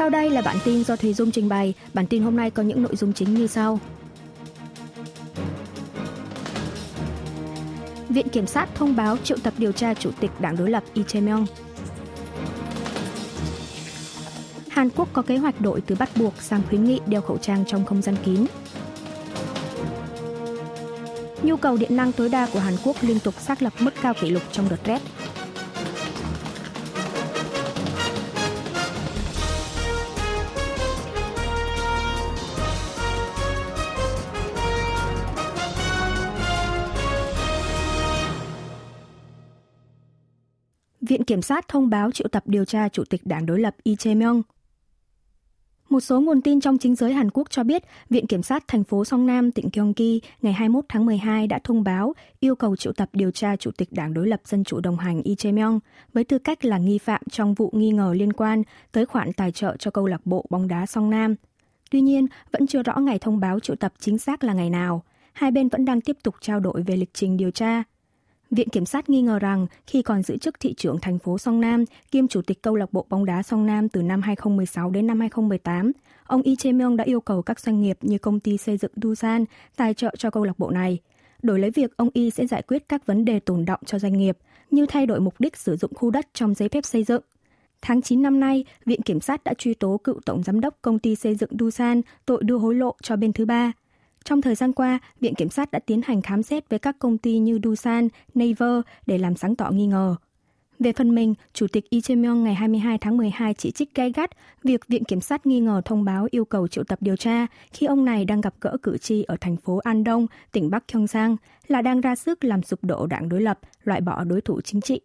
Sau đây là bản tin do Thùy Dung trình bày. Bản tin hôm nay có những nội dung chính như sau. Viện Kiểm sát thông báo triệu tập điều tra Chủ tịch Đảng đối lập Lee Jae-myung. Hàn Quốc có kế hoạch đổi từ bắt buộc sang khuyến nghị đeo khẩu trang trong không gian kín. Nhu cầu điện năng tối đa của Hàn Quốc liên tục xác lập mức cao kỷ lục trong đợt rét. Viện Kiểm sát thông báo triệu tập điều tra Chủ tịch Đảng đối lập Lee Jae-myung. Một số nguồn tin trong chính giới Hàn Quốc cho biết, Viện Kiểm sát thành phố Song Nam, tỉnh Gyeonggi ngày 21 tháng 12 đã thông báo yêu cầu triệu tập điều tra Chủ tịch Đảng đối lập Dân chủ đồng hành Lee Jae-myung với tư cách là nghi phạm trong vụ nghi ngờ liên quan tới khoản tài trợ cho câu lạc bộ bóng đá Song Nam. Tuy nhiên, vẫn chưa rõ ngày thông báo triệu tập chính xác là ngày nào. Hai bên vẫn đang tiếp tục trao đổi về lịch trình điều tra. Viện Kiểm sát nghi ngờ rằng khi còn giữ chức thị trưởng thành phố Song Nam kiêm chủ tịch câu lạc bộ bóng đá Song Nam từ năm 2016 đến năm 2018, ông Lee Jae-myung đã yêu cầu các doanh nghiệp như công ty xây dựng Dusan tài trợ cho câu lạc bộ này. Đổi lấy việc ông Y sẽ giải quyết các vấn đề tồn động cho doanh nghiệp, như thay đổi mục đích sử dụng khu đất trong giấy phép xây dựng. Tháng 9 năm nay, Viện Kiểm sát đã truy tố cựu Tổng Giám đốc Công ty Xây dựng Dusan tội đưa hối lộ cho bên thứ ba. Trong thời gian qua, Viện Kiểm sát đã tiến hành khám xét với các công ty như Dusan, Naver để làm sáng tỏ nghi ngờ. Về phần mình, Chủ tịch Lee Jae-myung ngày 22 tháng 12 chỉ trích gay gắt việc Viện Kiểm sát nghi ngờ thông báo yêu cầu triệu tập điều tra khi ông này đang gặp gỡ cử tri ở thành phố An Đông, tỉnh Bắc Gyeongsang, là đang ra sức làm sụp đổ đảng đối lập, loại bỏ đối thủ chính trị.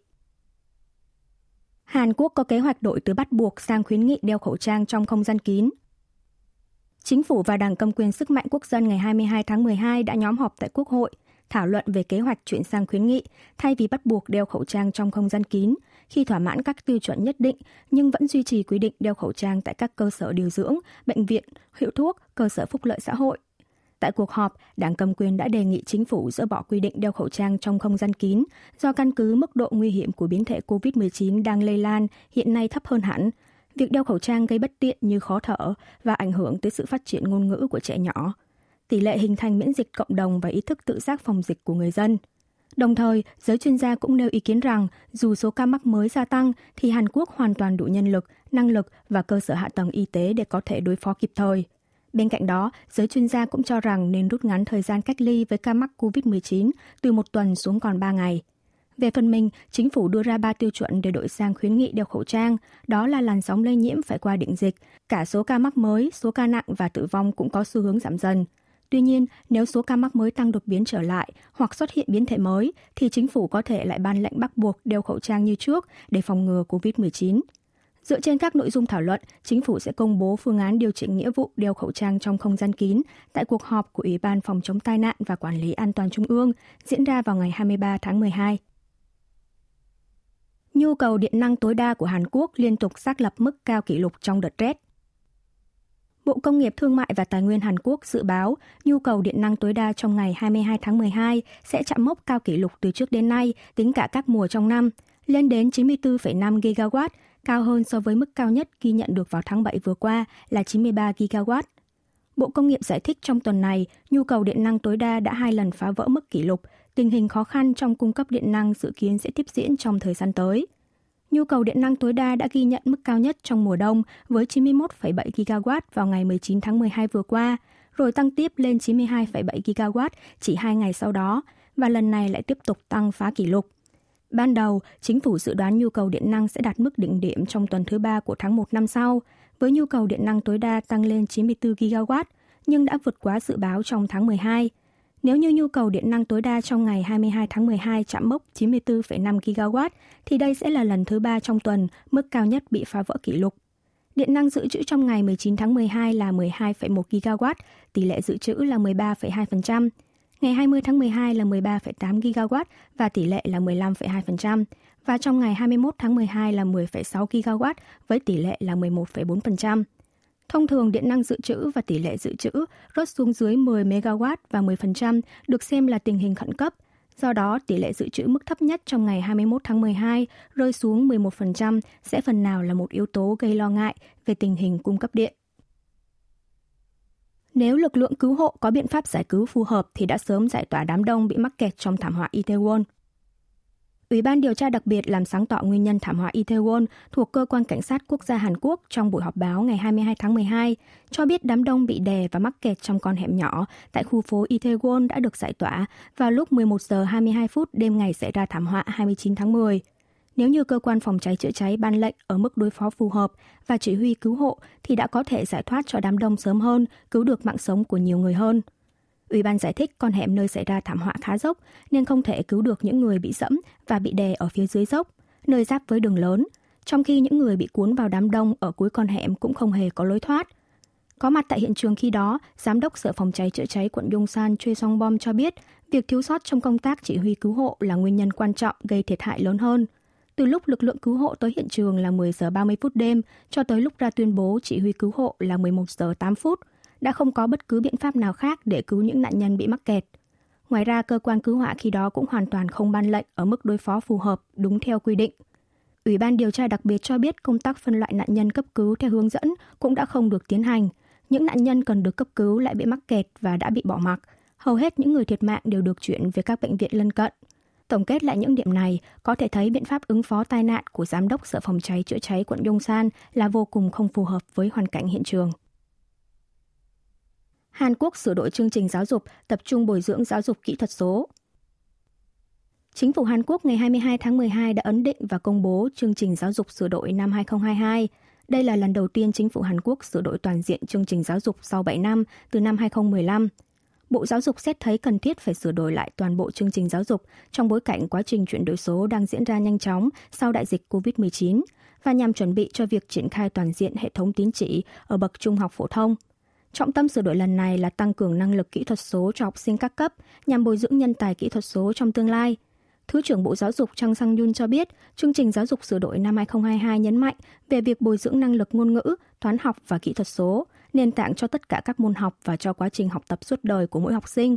Hàn Quốc có kế hoạch đổi từ bắt buộc sang khuyến nghị đeo khẩu trang trong không gian kín. Chính phủ và Đảng Cầm quyền Sức mạnh Quốc dân ngày 22 tháng 12 đã nhóm họp tại Quốc hội thảo luận về kế hoạch chuyển sang khuyến nghị thay vì bắt buộc đeo khẩu trang trong không gian kín khi thỏa mãn các tiêu chuẩn nhất định nhưng vẫn duy trì quy định đeo khẩu trang tại các cơ sở điều dưỡng, bệnh viện, hiệu thuốc, cơ sở phúc lợi xã hội. Tại cuộc họp, Đảng cầm quyền đã đề nghị chính phủ dỡ bỏ quy định đeo khẩu trang trong không gian kín do căn cứ mức độ nguy hiểm của biến thể COVID-19 đang lây lan hiện nay thấp hơn hẳn, Việc đeo khẩu trang gây bất tiện như khó thở và ảnh hưởng tới sự phát triển ngôn ngữ của trẻ nhỏ. Tỷ lệ hình thành miễn dịch cộng đồng và ý thức tự giác phòng dịch của người dân. Đồng thời, giới chuyên gia cũng nêu ý kiến rằng dù số ca mắc mới gia tăng thì Hàn Quốc hoàn toàn đủ nhân lực, năng lực và cơ sở hạ tầng y tế để có thể đối phó kịp thời. Bên cạnh đó, giới chuyên gia cũng cho rằng nên rút ngắn thời gian cách ly với ca mắc COVID-19 từ một tuần xuống còn 3 ngày – về phần mình, chính phủ đưa ra ba tiêu chuẩn để đổi sang khuyến nghị đeo khẩu trang, đó là làn sóng lây nhiễm phải qua định dịch, cả số ca mắc mới, số ca nặng và tử vong cũng có xu hướng giảm dần. Tuy nhiên, nếu số ca mắc mới tăng đột biến trở lại hoặc xuất hiện biến thể mới, thì chính phủ có thể lại ban lệnh bắt buộc đeo khẩu trang như trước để phòng ngừa COVID-19. Dựa trên các nội dung thảo luận, chính phủ sẽ công bố phương án điều chỉnh nghĩa vụ đeo khẩu trang trong không gian kín tại cuộc họp của Ủy ban Phòng chống tai nạn và Quản lý an toàn Trung ương diễn ra vào ngày 23 tháng 12 nhu cầu điện năng tối đa của Hàn Quốc liên tục xác lập mức cao kỷ lục trong đợt rét. Bộ Công nghiệp Thương mại và Tài nguyên Hàn Quốc dự báo nhu cầu điện năng tối đa trong ngày 22 tháng 12 sẽ chạm mốc cao kỷ lục từ trước đến nay, tính cả các mùa trong năm, lên đến 94,5 gigawatt, cao hơn so với mức cao nhất ghi nhận được vào tháng 7 vừa qua là 93 gigawatt. Bộ Công nghiệp giải thích trong tuần này, nhu cầu điện năng tối đa đã hai lần phá vỡ mức kỷ lục, tình hình khó khăn trong cung cấp điện năng dự kiến sẽ tiếp diễn trong thời gian tới. Nhu cầu điện năng tối đa đã ghi nhận mức cao nhất trong mùa đông với 91,7 GW vào ngày 19 tháng 12 vừa qua, rồi tăng tiếp lên 92,7 GW chỉ hai ngày sau đó, và lần này lại tiếp tục tăng phá kỷ lục. Ban đầu, chính phủ dự đoán nhu cầu điện năng sẽ đạt mức đỉnh điểm trong tuần thứ ba của tháng 1 năm sau, với nhu cầu điện năng tối đa tăng lên 94 GW, nhưng đã vượt quá dự báo trong tháng 12. Nếu như nhu cầu điện năng tối đa trong ngày 22 tháng 12 chạm mốc 94,5 GW, thì đây sẽ là lần thứ ba trong tuần mức cao nhất bị phá vỡ kỷ lục. Điện năng dự trữ trong ngày 19 tháng 12 là 12,1 GW, tỷ lệ dự trữ là 13,2%. Ngày 20 tháng 12 là 13,8 GW và tỷ lệ là 15,2%. Và trong ngày 21 tháng 12 là 10,6 GW với tỷ lệ là 11,4%. Thông thường điện năng dự trữ và tỷ lệ dự trữ rớt xuống dưới 10 MW và 10% được xem là tình hình khẩn cấp. Do đó, tỷ lệ dự trữ mức thấp nhất trong ngày 21 tháng 12 rơi xuống 11% sẽ phần nào là một yếu tố gây lo ngại về tình hình cung cấp điện. Nếu lực lượng cứu hộ có biện pháp giải cứu phù hợp thì đã sớm giải tỏa đám đông bị mắc kẹt trong thảm họa Itaewon. Ủy ban điều tra đặc biệt làm sáng tỏ nguyên nhân thảm họa Itaewon thuộc Cơ quan Cảnh sát Quốc gia Hàn Quốc trong buổi họp báo ngày 22 tháng 12 cho biết đám đông bị đè và mắc kẹt trong con hẻm nhỏ tại khu phố Itaewon đã được giải tỏa vào lúc 11 giờ 22 phút đêm ngày xảy ra thảm họa 29 tháng 10. Nếu như cơ quan phòng cháy chữa cháy ban lệnh ở mức đối phó phù hợp và chỉ huy cứu hộ thì đã có thể giải thoát cho đám đông sớm hơn, cứu được mạng sống của nhiều người hơn. Ủy ban giải thích con hẻm nơi xảy ra thảm họa khá dốc nên không thể cứu được những người bị dẫm và bị đè ở phía dưới dốc, nơi giáp với đường lớn, trong khi những người bị cuốn vào đám đông ở cuối con hẻm cũng không hề có lối thoát. Có mặt tại hiện trường khi đó, Giám đốc Sở Phòng cháy chữa cháy quận Yongsan Choi Song Bom cho biết việc thiếu sót trong công tác chỉ huy cứu hộ là nguyên nhân quan trọng gây thiệt hại lớn hơn. Từ lúc lực lượng cứu hộ tới hiện trường là 10 giờ 30 phút đêm cho tới lúc ra tuyên bố chỉ huy cứu hộ là 11 giờ 8 phút – đã không có bất cứ biện pháp nào khác để cứu những nạn nhân bị mắc kẹt. Ngoài ra, cơ quan cứu hỏa khi đó cũng hoàn toàn không ban lệnh ở mức đối phó phù hợp đúng theo quy định. Ủy ban điều tra đặc biệt cho biết công tác phân loại nạn nhân cấp cứu theo hướng dẫn cũng đã không được tiến hành. Những nạn nhân cần được cấp cứu lại bị mắc kẹt và đã bị bỏ mặc. Hầu hết những người thiệt mạng đều được chuyển về các bệnh viện lân cận. Tổng kết lại những điểm này, có thể thấy biện pháp ứng phó tai nạn của Giám đốc Sở Phòng cháy chữa cháy quận Yongsan là vô cùng không phù hợp với hoàn cảnh hiện trường. Hàn Quốc sửa đổi chương trình giáo dục, tập trung bồi dưỡng giáo dục kỹ thuật số. Chính phủ Hàn Quốc ngày 22 tháng 12 đã ấn định và công bố chương trình giáo dục sửa đổi năm 2022. Đây là lần đầu tiên chính phủ Hàn Quốc sửa đổi toàn diện chương trình giáo dục sau 7 năm, từ năm 2015. Bộ Giáo dục xét thấy cần thiết phải sửa đổi lại toàn bộ chương trình giáo dục trong bối cảnh quá trình chuyển đổi số đang diễn ra nhanh chóng sau đại dịch COVID-19 và nhằm chuẩn bị cho việc triển khai toàn diện hệ thống tín chỉ ở bậc trung học phổ thông – Trọng tâm sửa đổi lần này là tăng cường năng lực kỹ thuật số cho học sinh các cấp nhằm bồi dưỡng nhân tài kỹ thuật số trong tương lai. Thứ trưởng Bộ Giáo dục Trang Sang Yun cho biết, chương trình giáo dục sửa đổi năm 2022 nhấn mạnh về việc bồi dưỡng năng lực ngôn ngữ, toán học và kỹ thuật số, nền tảng cho tất cả các môn học và cho quá trình học tập suốt đời của mỗi học sinh.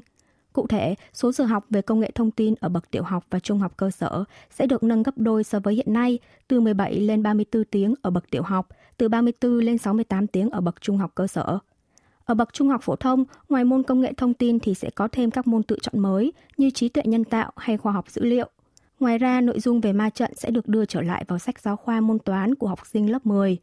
Cụ thể, số giờ học về công nghệ thông tin ở bậc tiểu học và trung học cơ sở sẽ được nâng gấp đôi so với hiện nay, từ 17 lên 34 tiếng ở bậc tiểu học, từ 34 lên 68 tiếng ở bậc trung học cơ sở. Ở bậc trung học phổ thông, ngoài môn công nghệ thông tin thì sẽ có thêm các môn tự chọn mới như trí tuệ nhân tạo hay khoa học dữ liệu. Ngoài ra, nội dung về ma trận sẽ được đưa trở lại vào sách giáo khoa môn toán của học sinh lớp 10.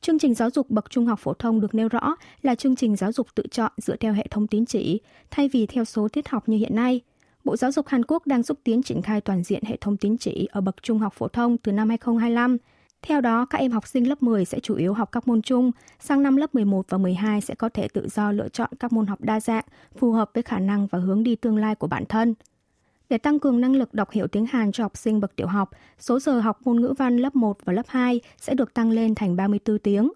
Chương trình giáo dục bậc trung học phổ thông được nêu rõ là chương trình giáo dục tự chọn dựa theo hệ thống tín chỉ, thay vì theo số tiết học như hiện nay. Bộ Giáo dục Hàn Quốc đang xúc tiến triển khai toàn diện hệ thống tín chỉ ở bậc trung học phổ thông từ năm 2025 theo đó, các em học sinh lớp 10 sẽ chủ yếu học các môn chung, sang năm lớp 11 và 12 sẽ có thể tự do lựa chọn các môn học đa dạng, phù hợp với khả năng và hướng đi tương lai của bản thân. Để tăng cường năng lực đọc hiểu tiếng Hàn cho học sinh bậc tiểu học, số giờ học môn ngữ văn lớp 1 và lớp 2 sẽ được tăng lên thành 34 tiếng.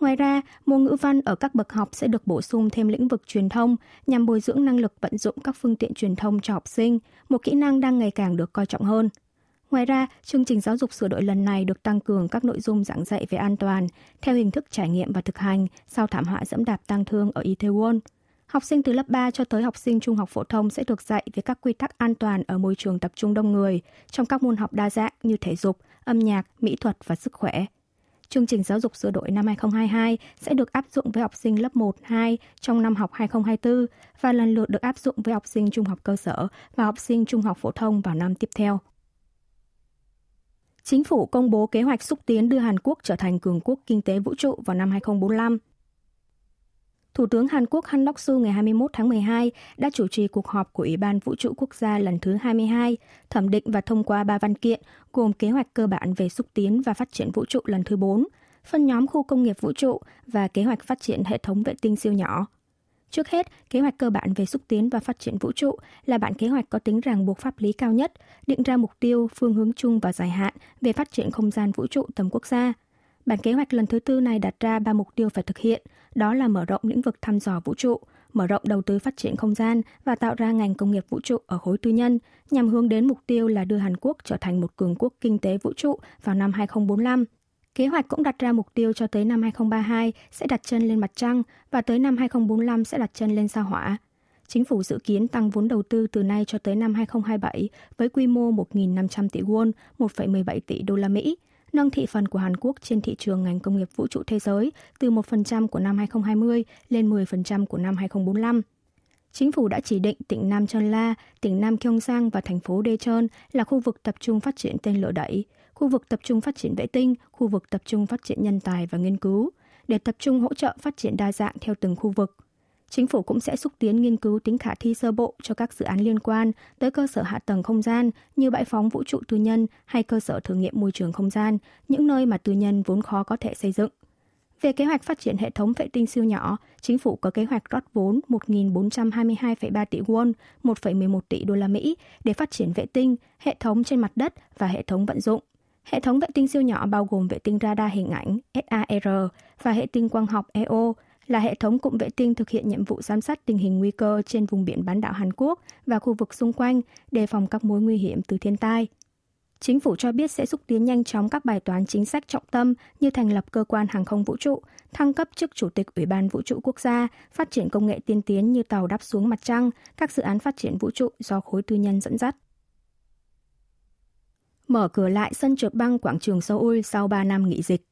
Ngoài ra, môn ngữ văn ở các bậc học sẽ được bổ sung thêm lĩnh vực truyền thông nhằm bồi dưỡng năng lực vận dụng các phương tiện truyền thông cho học sinh, một kỹ năng đang ngày càng được coi trọng hơn. Ngoài ra, chương trình giáo dục sửa đổi lần này được tăng cường các nội dung giảng dạy về an toàn theo hình thức trải nghiệm và thực hành sau thảm họa dẫm đạp tang thương ở Itaewon. Học sinh từ lớp 3 cho tới học sinh trung học phổ thông sẽ được dạy về các quy tắc an toàn ở môi trường tập trung đông người trong các môn học đa dạng như thể dục, âm nhạc, mỹ thuật và sức khỏe. Chương trình giáo dục sửa đổi năm 2022 sẽ được áp dụng với học sinh lớp 1, 2 trong năm học 2024 và lần lượt được áp dụng với học sinh trung học cơ sở và học sinh trung học phổ thông vào năm tiếp theo. Chính phủ công bố kế hoạch xúc tiến đưa Hàn Quốc trở thành cường quốc kinh tế vũ trụ vào năm 2045. Thủ tướng Hàn Quốc Han Đốc-su ngày 21 tháng 12 đã chủ trì cuộc họp của Ủy ban Vũ trụ Quốc gia lần thứ 22, thẩm định và thông qua ba văn kiện gồm kế hoạch cơ bản về xúc tiến và phát triển vũ trụ lần thứ 4, phân nhóm khu công nghiệp vũ trụ và kế hoạch phát triển hệ thống vệ tinh siêu nhỏ. Trước hết, kế hoạch cơ bản về xúc tiến và phát triển vũ trụ là bản kế hoạch có tính ràng buộc pháp lý cao nhất, định ra mục tiêu, phương hướng chung và dài hạn về phát triển không gian vũ trụ tầm quốc gia. Bản kế hoạch lần thứ tư này đặt ra ba mục tiêu phải thực hiện, đó là mở rộng lĩnh vực thăm dò vũ trụ, mở rộng đầu tư phát triển không gian và tạo ra ngành công nghiệp vũ trụ ở khối tư nhân, nhằm hướng đến mục tiêu là đưa Hàn Quốc trở thành một cường quốc kinh tế vũ trụ vào năm 2045. Kế hoạch cũng đặt ra mục tiêu cho tới năm 2032 sẽ đặt chân lên mặt trăng và tới năm 2045 sẽ đặt chân lên sao hỏa. Chính phủ dự kiến tăng vốn đầu tư từ nay cho tới năm 2027 với quy mô 1.500 tỷ won, 1,17 tỷ đô la Mỹ, nâng thị phần của Hàn Quốc trên thị trường ngành công nghiệp vũ trụ thế giới từ 1% của năm 2020 lên 10% của năm 2045. Chính phủ đã chỉ định tỉnh Nam Chon La, tỉnh Nam Gyeongsang và thành phố Daejeon là khu vực tập trung phát triển tên lửa đẩy, khu vực tập trung phát triển vệ tinh, khu vực tập trung phát triển nhân tài và nghiên cứu, để tập trung hỗ trợ phát triển đa dạng theo từng khu vực. Chính phủ cũng sẽ xúc tiến nghiên cứu tính khả thi sơ bộ cho các dự án liên quan tới cơ sở hạ tầng không gian như bãi phóng vũ trụ tư nhân hay cơ sở thử nghiệm môi trường không gian, những nơi mà tư nhân vốn khó có thể xây dựng. Về kế hoạch phát triển hệ thống vệ tinh siêu nhỏ, chính phủ có kế hoạch rót vốn 1.422,3 tỷ won, 1,11 tỷ đô la Mỹ để phát triển vệ tinh, hệ thống trên mặt đất và hệ thống vận dụng. Hệ thống vệ tinh siêu nhỏ bao gồm vệ tinh radar hình ảnh SAR và hệ tinh quang học EO là hệ thống cụm vệ tinh thực hiện nhiệm vụ giám sát tình hình nguy cơ trên vùng biển bán đảo Hàn Quốc và khu vực xung quanh, đề phòng các mối nguy hiểm từ thiên tai. Chính phủ cho biết sẽ xúc tiến nhanh chóng các bài toán chính sách trọng tâm như thành lập cơ quan hàng không vũ trụ, thăng cấp chức chủ tịch Ủy ban Vũ trụ Quốc gia, phát triển công nghệ tiên tiến như tàu đáp xuống mặt trăng, các dự án phát triển vũ trụ do khối tư nhân dẫn dắt. Mở cửa lại sân trượt băng quảng trường Seoul sau 3 năm nghỉ dịch.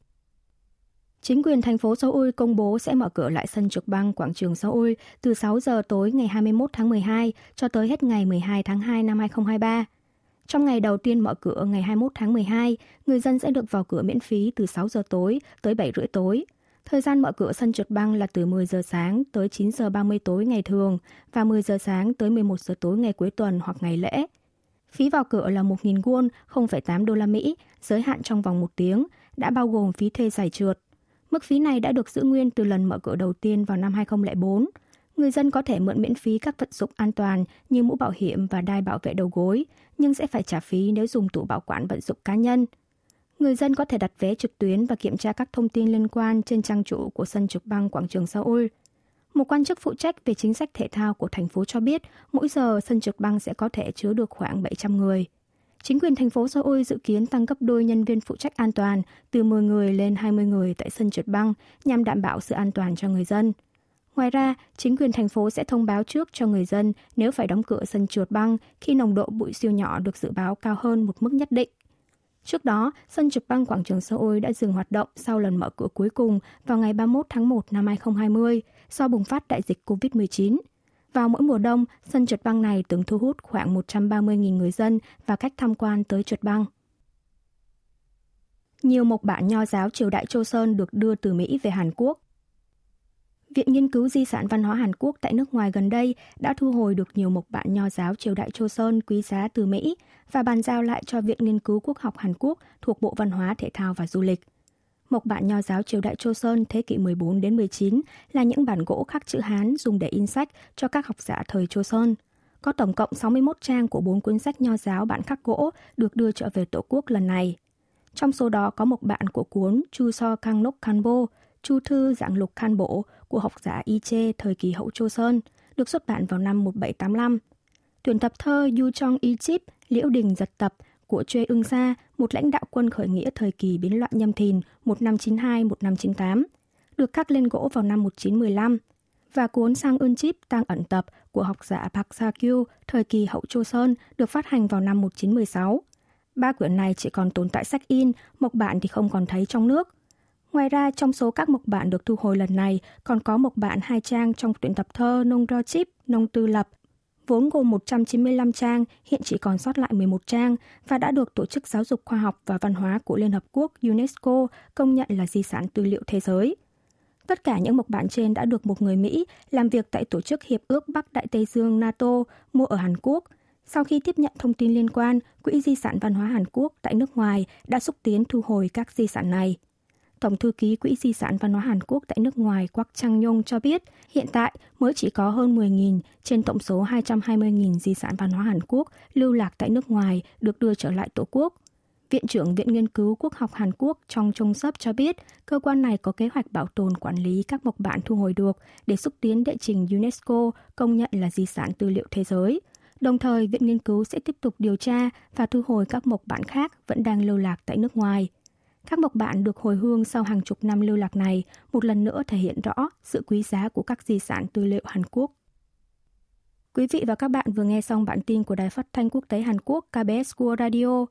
Chính quyền thành phố Seoul công bố sẽ mở cửa lại sân trượt băng quảng trường Seoul từ 6 giờ tối ngày 21 tháng 12 cho tới hết ngày 12 tháng 2 năm 2023. Trong ngày đầu tiên mở cửa ngày 21 tháng 12, người dân sẽ được vào cửa miễn phí từ 6 giờ tối tới 7 rưỡi tối. Thời gian mở cửa sân trượt băng là từ 10 giờ sáng tới 9 giờ 30 tối ngày thường và 10 giờ sáng tới 11 giờ tối ngày cuối tuần hoặc ngày lễ. Phí vào cửa là 1.000 won, 0,8 đô la Mỹ, giới hạn trong vòng một tiếng, đã bao gồm phí thuê giải trượt. Mức phí này đã được giữ nguyên từ lần mở cửa đầu tiên vào năm 2004. Người dân có thể mượn miễn phí các vật dụng an toàn như mũ bảo hiểm và đai bảo vệ đầu gối, nhưng sẽ phải trả phí nếu dùng tủ bảo quản vận dụng cá nhân. Người dân có thể đặt vé trực tuyến và kiểm tra các thông tin liên quan trên trang chủ của sân trực băng quảng trường Seoul. Một quan chức phụ trách về chính sách thể thao của thành phố cho biết mỗi giờ sân trượt băng sẽ có thể chứa được khoảng 700 người. Chính quyền thành phố Seoul dự kiến tăng gấp đôi nhân viên phụ trách an toàn từ 10 người lên 20 người tại sân trượt băng nhằm đảm bảo sự an toàn cho người dân. Ngoài ra, chính quyền thành phố sẽ thông báo trước cho người dân nếu phải đóng cửa sân trượt băng khi nồng độ bụi siêu nhỏ được dự báo cao hơn một mức nhất định. Trước đó, sân trượt băng quảng trường Seoul đã dừng hoạt động sau lần mở cửa cuối cùng vào ngày 31 tháng 1 năm 2020 do bùng phát đại dịch COVID-19. Vào mỗi mùa đông, sân trượt băng này từng thu hút khoảng 130.000 người dân và khách tham quan tới trượt băng. Nhiều mộc bản nho giáo triều đại Châu Sơn được đưa từ Mỹ về Hàn Quốc. Viện Nghiên cứu Di sản Văn hóa Hàn Quốc tại nước ngoài gần đây đã thu hồi được nhiều mộc bản nho giáo triều đại Châu Sơn quý giá từ Mỹ và bàn giao lại cho Viện Nghiên cứu Quốc học Hàn Quốc thuộc Bộ Văn hóa, Thể thao và Du lịch. Mộc bản nho giáo triều đại Châu Sơn thế kỷ 14 đến 19 là những bản gỗ khắc chữ Hán dùng để in sách cho các học giả thời Châu Sơn. Có tổng cộng 61 trang của bốn cuốn sách nho giáo bản khắc gỗ được đưa trở về Tổ quốc lần này. Trong số đó có một bản của cuốn Chu So Kang Nok Kanbo, Chu Thư Dạng Lục Khan bộ của học giả Y Chê thời kỳ hậu Châu Sơn, được xuất bản vào năm 1785. Tuyển tập thơ Yu Chong Y Chip, Liễu Đình Giật Tập của Chê Ưng Sa, một lãnh đạo quân khởi nghĩa thời kỳ biến loạn nhâm thìn 1592-1598, được khắc lên gỗ vào năm 1915, và cuốn Sang Ưn Chip Tăng ẩn tập của học giả Park Sa Kyu thời kỳ hậu Châu Sơn được phát hành vào năm 1916. Ba quyển này chỉ còn tồn tại sách in, mộc bản thì không còn thấy trong nước. Ngoài ra, trong số các mộc bản được thu hồi lần này, còn có mộc bản hai trang trong tuyển tập thơ Nông Ro Chip, Nông Tư Lập vốn gồm 195 trang, hiện chỉ còn sót lại 11 trang và đã được Tổ chức Giáo dục Khoa học và Văn hóa của Liên Hợp Quốc UNESCO công nhận là di sản tư liệu thế giới. Tất cả những mộc bản trên đã được một người Mỹ làm việc tại Tổ chức Hiệp ước Bắc Đại Tây Dương NATO mua ở Hàn Quốc. Sau khi tiếp nhận thông tin liên quan, Quỹ Di sản Văn hóa Hàn Quốc tại nước ngoài đã xúc tiến thu hồi các di sản này. Tổng thư ký Quỹ Di sản Văn hóa Hàn Quốc tại nước ngoài Quắc Trăng Nhung cho biết hiện tại mới chỉ có hơn 10.000 trên tổng số 220.000 di sản văn hóa Hàn Quốc lưu lạc tại nước ngoài được đưa trở lại Tổ quốc. Viện trưởng Viện Nghiên cứu Quốc học Hàn Quốc trong Trung Sấp cho biết cơ quan này có kế hoạch bảo tồn quản lý các mộc bản thu hồi được để xúc tiến đệ trình UNESCO công nhận là di sản tư liệu thế giới. Đồng thời, Viện Nghiên cứu sẽ tiếp tục điều tra và thu hồi các mộc bản khác vẫn đang lưu lạc tại nước ngoài. Các mộc bản được hồi hương sau hàng chục năm lưu lạc này, một lần nữa thể hiện rõ sự quý giá của các di sản tư liệu Hàn Quốc. Quý vị và các bạn vừa nghe xong bản tin của Đài Phát thanh Quốc tế Hàn Quốc KBS World Radio.